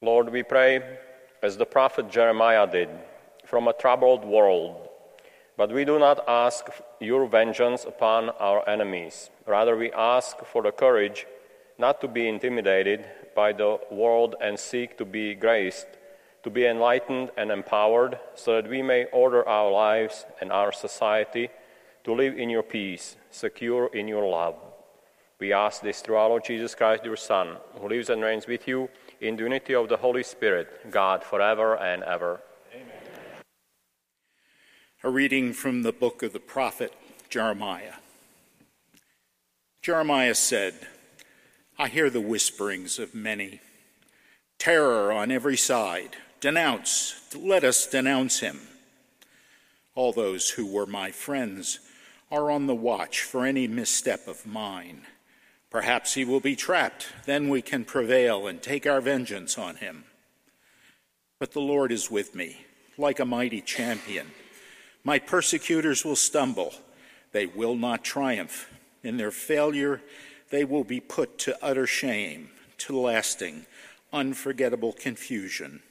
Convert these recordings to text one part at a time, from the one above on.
Lord, we pray, as the prophet Jeremiah did, from a troubled world. But we do not ask your vengeance upon our enemies. Rather, we ask for the courage not to be intimidated by the world and seek to be graced, to be enlightened and empowered, so that we may order our lives and our society to live in your peace, secure in your love. We ask this through our Lord Jesus Christ, your Son, who lives and reigns with you in the unity of the Holy Spirit, God, forever and ever. Amen. A reading from the book of the prophet Jeremiah. Jeremiah said, I hear the whisperings of many, terror on every side. Denounce, let us denounce him. All those who were my friends are on the watch for any misstep of mine. Perhaps he will be trapped. Then we can prevail and take our vengeance on him. But the Lord is with me, like a mighty champion. My persecutors will stumble. They will not triumph. In their failure, they will be put to utter shame, to lasting, unforgettable confusion.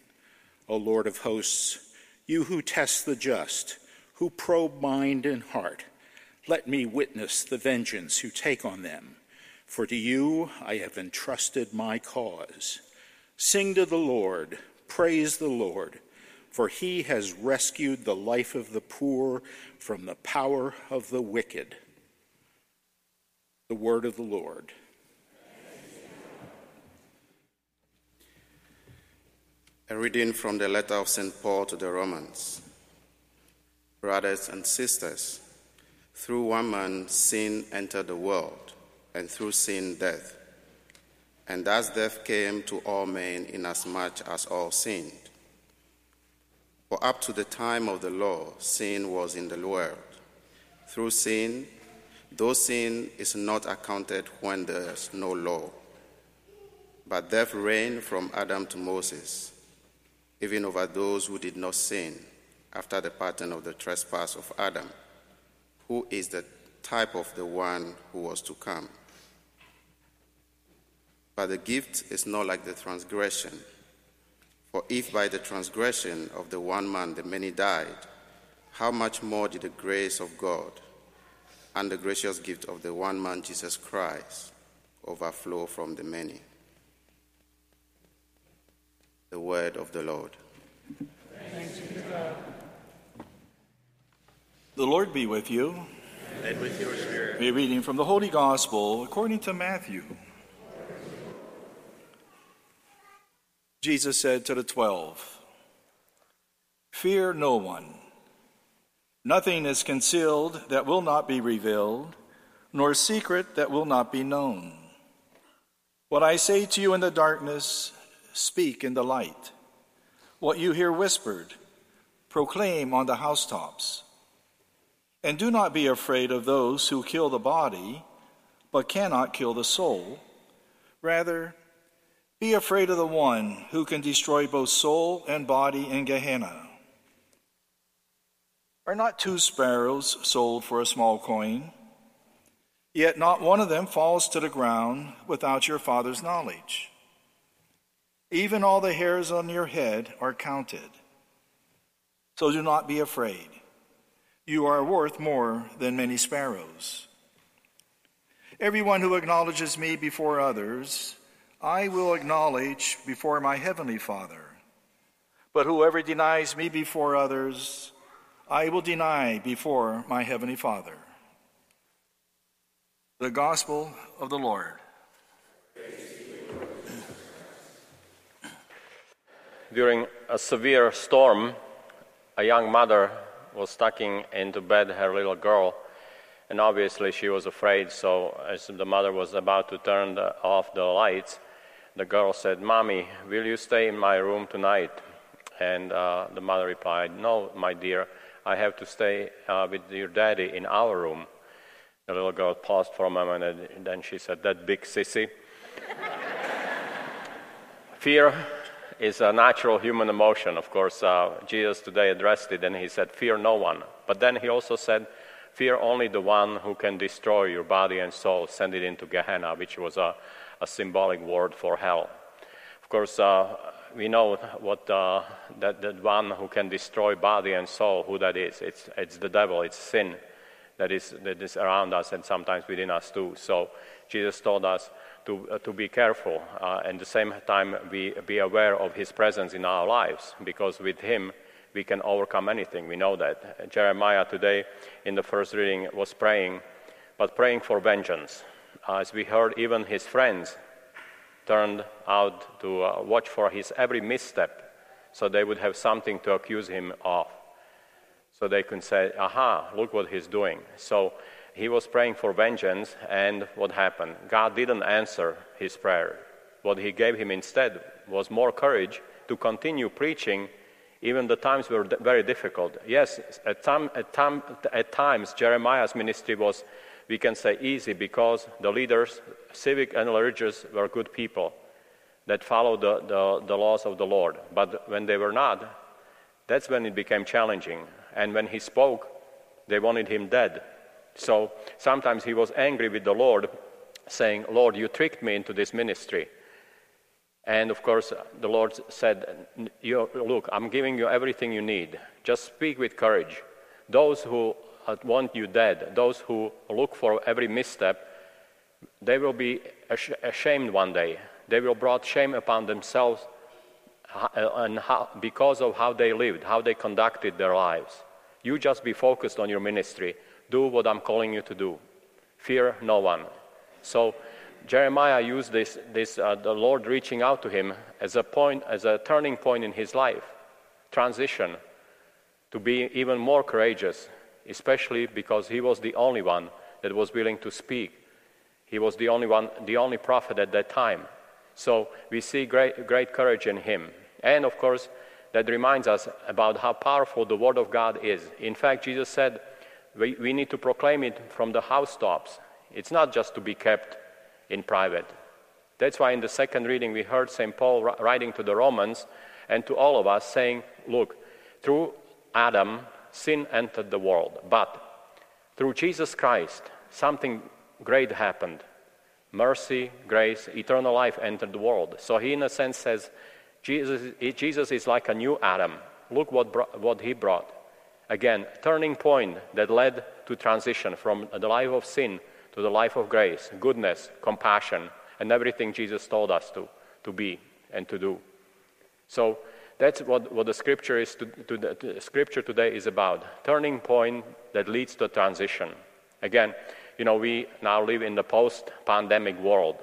O Lord of hosts, you who test the just, who probe mind and heart, let me witness the vengeance you take on them for to you I have entrusted my cause. Sing to the Lord, praise the Lord, for he has rescued the life of the poor from the power of the wicked. The word of the Lord. A reading from the letter of St. Paul to the Romans. Brothers and sisters, through one man sin entered the world and through sin, death. And as death came to all men, inasmuch as all sinned. For up to the time of the law, sin was in the world. Through sin, though sin is not accounted when there is no law. But death reigned from Adam to Moses, even over those who did not sin, after the pattern of the trespass of Adam, who is the type of the one who was to come. But the gift is not like the transgression. For if by the transgression of the one man the many died, how much more did the grace of God and the gracious gift of the one man Jesus Christ overflow from the many? The word of the Lord. The Lord be with you. And with your spirit. A reading from the Holy Gospel according to Matthew. Jesus said to the twelve, Fear no one. Nothing is concealed that will not be revealed, nor secret that will not be known. What I say to you in the darkness, speak in the light. What you hear whispered, proclaim on the housetops. And do not be afraid of those who kill the body, but cannot kill the soul. Rather, be afraid of the one who can destroy both soul and body in Gehenna. Are not two sparrows sold for a small coin? Yet not one of them falls to the ground without your Father's knowledge. Even all the hairs on your head are counted. So do not be afraid. You are worth more than many sparrows. Everyone who acknowledges me before others, I will acknowledge before my heavenly Father. But whoever denies me before others, I will deny before my heavenly Father. The Gospel of the Lord. During a severe storm, a young mother was tucking into bed her little girl, and obviously she was afraid. So, as the mother was about to turn the, off the lights, the girl said, Mommy, will you stay in my room tonight? And uh, the mother replied, No, my dear, I have to stay uh, with your daddy in our room. The little girl paused for a moment and then she said, That big sissy. Fear is a natural human emotion. Of course, uh, Jesus today addressed it and he said, Fear no one. But then he also said, Fear only the one who can destroy your body and soul, send it into Gehenna, which was a a symbolic word for hell. Of course, uh, we know what uh, that, that one who can destroy body and soul, who that is. It's, it's the devil, it's sin that is, that is around us and sometimes within us too. So Jesus told us to, uh, to be careful uh, and at the same time be, be aware of his presence in our lives because with him we can overcome anything. We know that. Jeremiah today in the first reading was praying, but praying for vengeance. As we heard, even his friends turned out to uh, watch for his every misstep so they would have something to accuse him of. So they could say, aha, look what he's doing. So he was praying for vengeance, and what happened? God didn't answer his prayer. What he gave him instead was more courage to continue preaching, even the times were very difficult. Yes, at, time, at, at times Jeremiah's ministry was, we can say, easy because the leaders, civic and religious, were good people that followed the, the, the laws of the Lord. But when they were not, that's when it became challenging. And when he spoke, they wanted him dead. So sometimes he was angry with the Lord, saying, Lord, you tricked me into this ministry. And of course, the Lord said, Look, I'm giving you everything you need. Just speak with courage. Those who want you dead, those who look for every misstep, they will be ashamed one day. They will brought shame upon themselves and how, because of how they lived, how they conducted their lives. You just be focused on your ministry. Do what I'm calling you to do. Fear no one. So Jeremiah used this, this uh, the Lord reaching out to him as a point, as a turning point in his life, transition, to be even more courageous, especially because he was the only one that was willing to speak. He was the only one, the only prophet at that time. So we see great, great courage in him. And of course, that reminds us about how powerful the Word of God is. In fact, Jesus said we, we need to proclaim it from the housetops. It's not just to be kept in private. That's why in the second reading we heard St. Paul writing to the Romans and to all of us saying, Look, through Adam, sin entered the world, but through Jesus Christ, something great happened. Mercy, grace, eternal life entered the world. So he, in a sense, says, Jesus, Jesus is like a new Adam. Look what, brought, what he brought. Again, turning point that led to transition from the life of sin to the life of grace, goodness, compassion, and everything Jesus told us to, to be and to do. So that's what, what the scripture is to, to the, to scripture today is about. Turning point that leads to a transition. Again, you know, we now live in the post-pandemic world.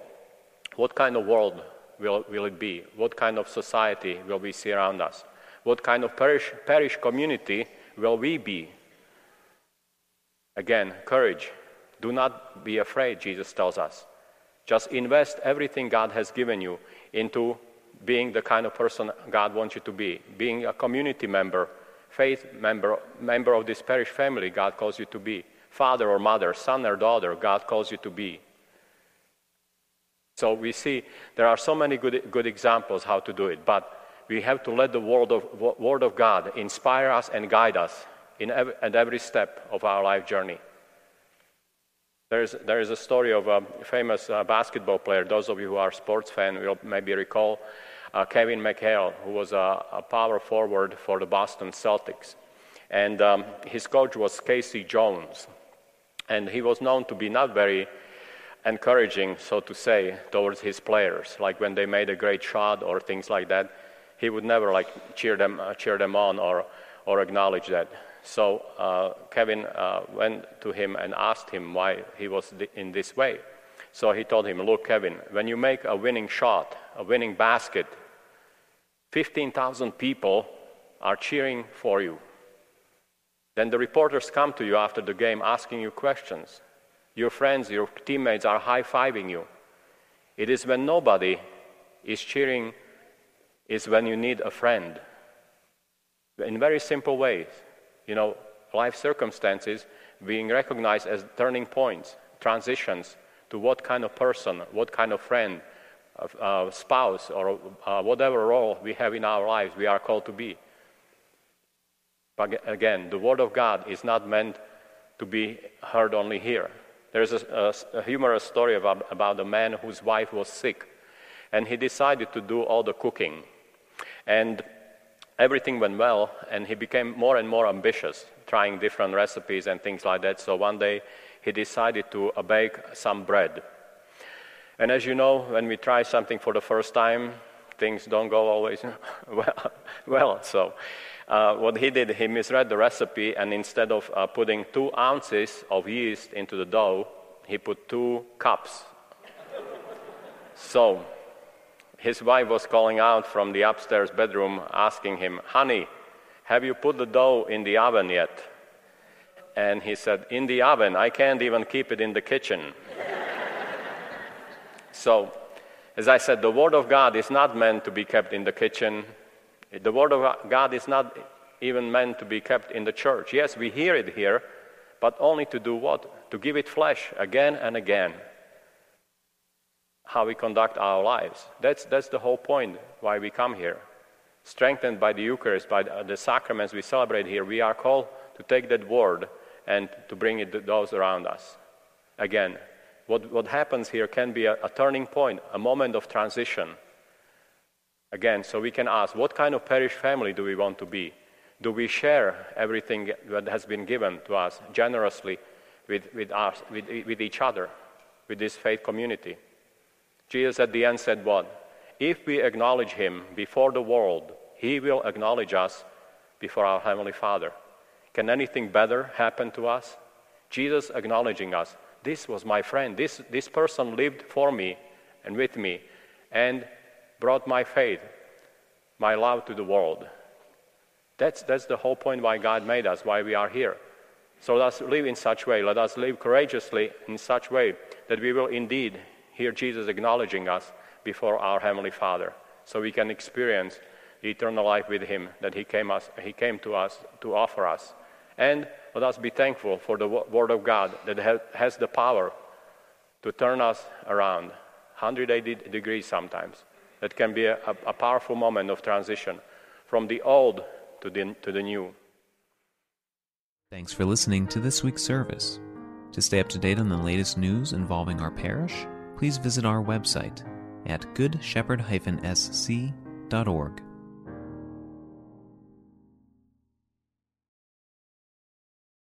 What kind of world will, will it be? What kind of society will we see around us? What kind of parish, parish community will we be? Again, courage. Do not be afraid, Jesus tells us. Just invest everything God has given you into being the kind of person God wants you to be, being a community member, faith member, member of this parish family God calls you to be, father or mother, son or daughter God calls you to be. So we see there are so many good, good examples how to do it, but we have to let the word of, word of God inspire us and guide us in every, at every step of our life journey. There's, there is a story of a famous uh, basketball player. Those of you who are sports fans will maybe recall Kevin McHale, who was a, a, power forward for the Boston Celtics. And um, his coach was K.C. Jones. And he was known to be not very encouraging, so to say, towards his players. Like when they made a great shot or things like that, he would never like cheer them, uh, cheer them on or, or acknowledge that. So uh, Kevin uh, went to him and asked him why he was in this way. So he told him, Look, Kevin, when you make a winning shot, a winning basket, 15,000 people are cheering for you. Then the reporters come to you after the game asking you questions. Your friends, your teammates are high fiving you. It is when nobody is cheering, is when you need a friend. In very simple ways, you know, life circumstances being recognized as turning points, transitions to what kind of person, what kind of friend, uh, spouse, or uh, whatever role we have in our lives, we are called to be. But again, the Word of God is not meant to be heard only here. There's a, a, a humorous story about, about a man whose wife was sick, and he decided to do all the cooking. And everything went well, and he became more and more ambitious, trying different recipes and things like that. So one day he decided to bake some bread. And as you know, when we try something for the first time, things don't go always well. well. So uh, what he did, he misread the recipe, and instead of uh, putting two ounces of yeast into the dough, he put two cups. so his wife was calling out from the upstairs bedroom, asking him, Honey, have you put the dough in the oven yet? And he said, In the oven, I can't even keep it in the kitchen. So, as I said, the Word of God is not meant to be kept in the kitchen. The Word of God is not even meant to be kept in the church. Yes, we hear it here, but only to do what? To give it flesh again and again how we conduct our lives. That's, that's the whole point why we come here. Strengthened by the Eucharist, by the sacraments we celebrate here, we are called to take that word and to bring it to those around us. Again, what, what happens here can be a, a turning point, a moment of transition. Again, so we can ask, what kind of parish family do we want to be? Do we share everything that has been given to us generously with, with, us, with, with each other, with this faith community? Jesus at the end said, What? If we acknowledge him before the world, he will acknowledge us before our Heavenly Father. Can anything better happen to us? Jesus acknowledging us. This was my friend. This, this person lived for me and with me and brought my faith, my love to the world. That's, that's the whole point why God made us, why we are here. So let us live in such way. Let us live courageously in such way that we will indeed hear Jesus acknowledging us before our Heavenly Father so we can experience the eternal life with Him that He came, us, he came to us to offer us. And let us be thankful for the Word of God that has the power to turn us around 180 degrees sometimes. That can be a, a powerful moment of transition from the old to the, to the new. Thanks for listening to this week's service. To stay up to date on the latest news involving our parish, please visit our website at goodshepherd-sc.org.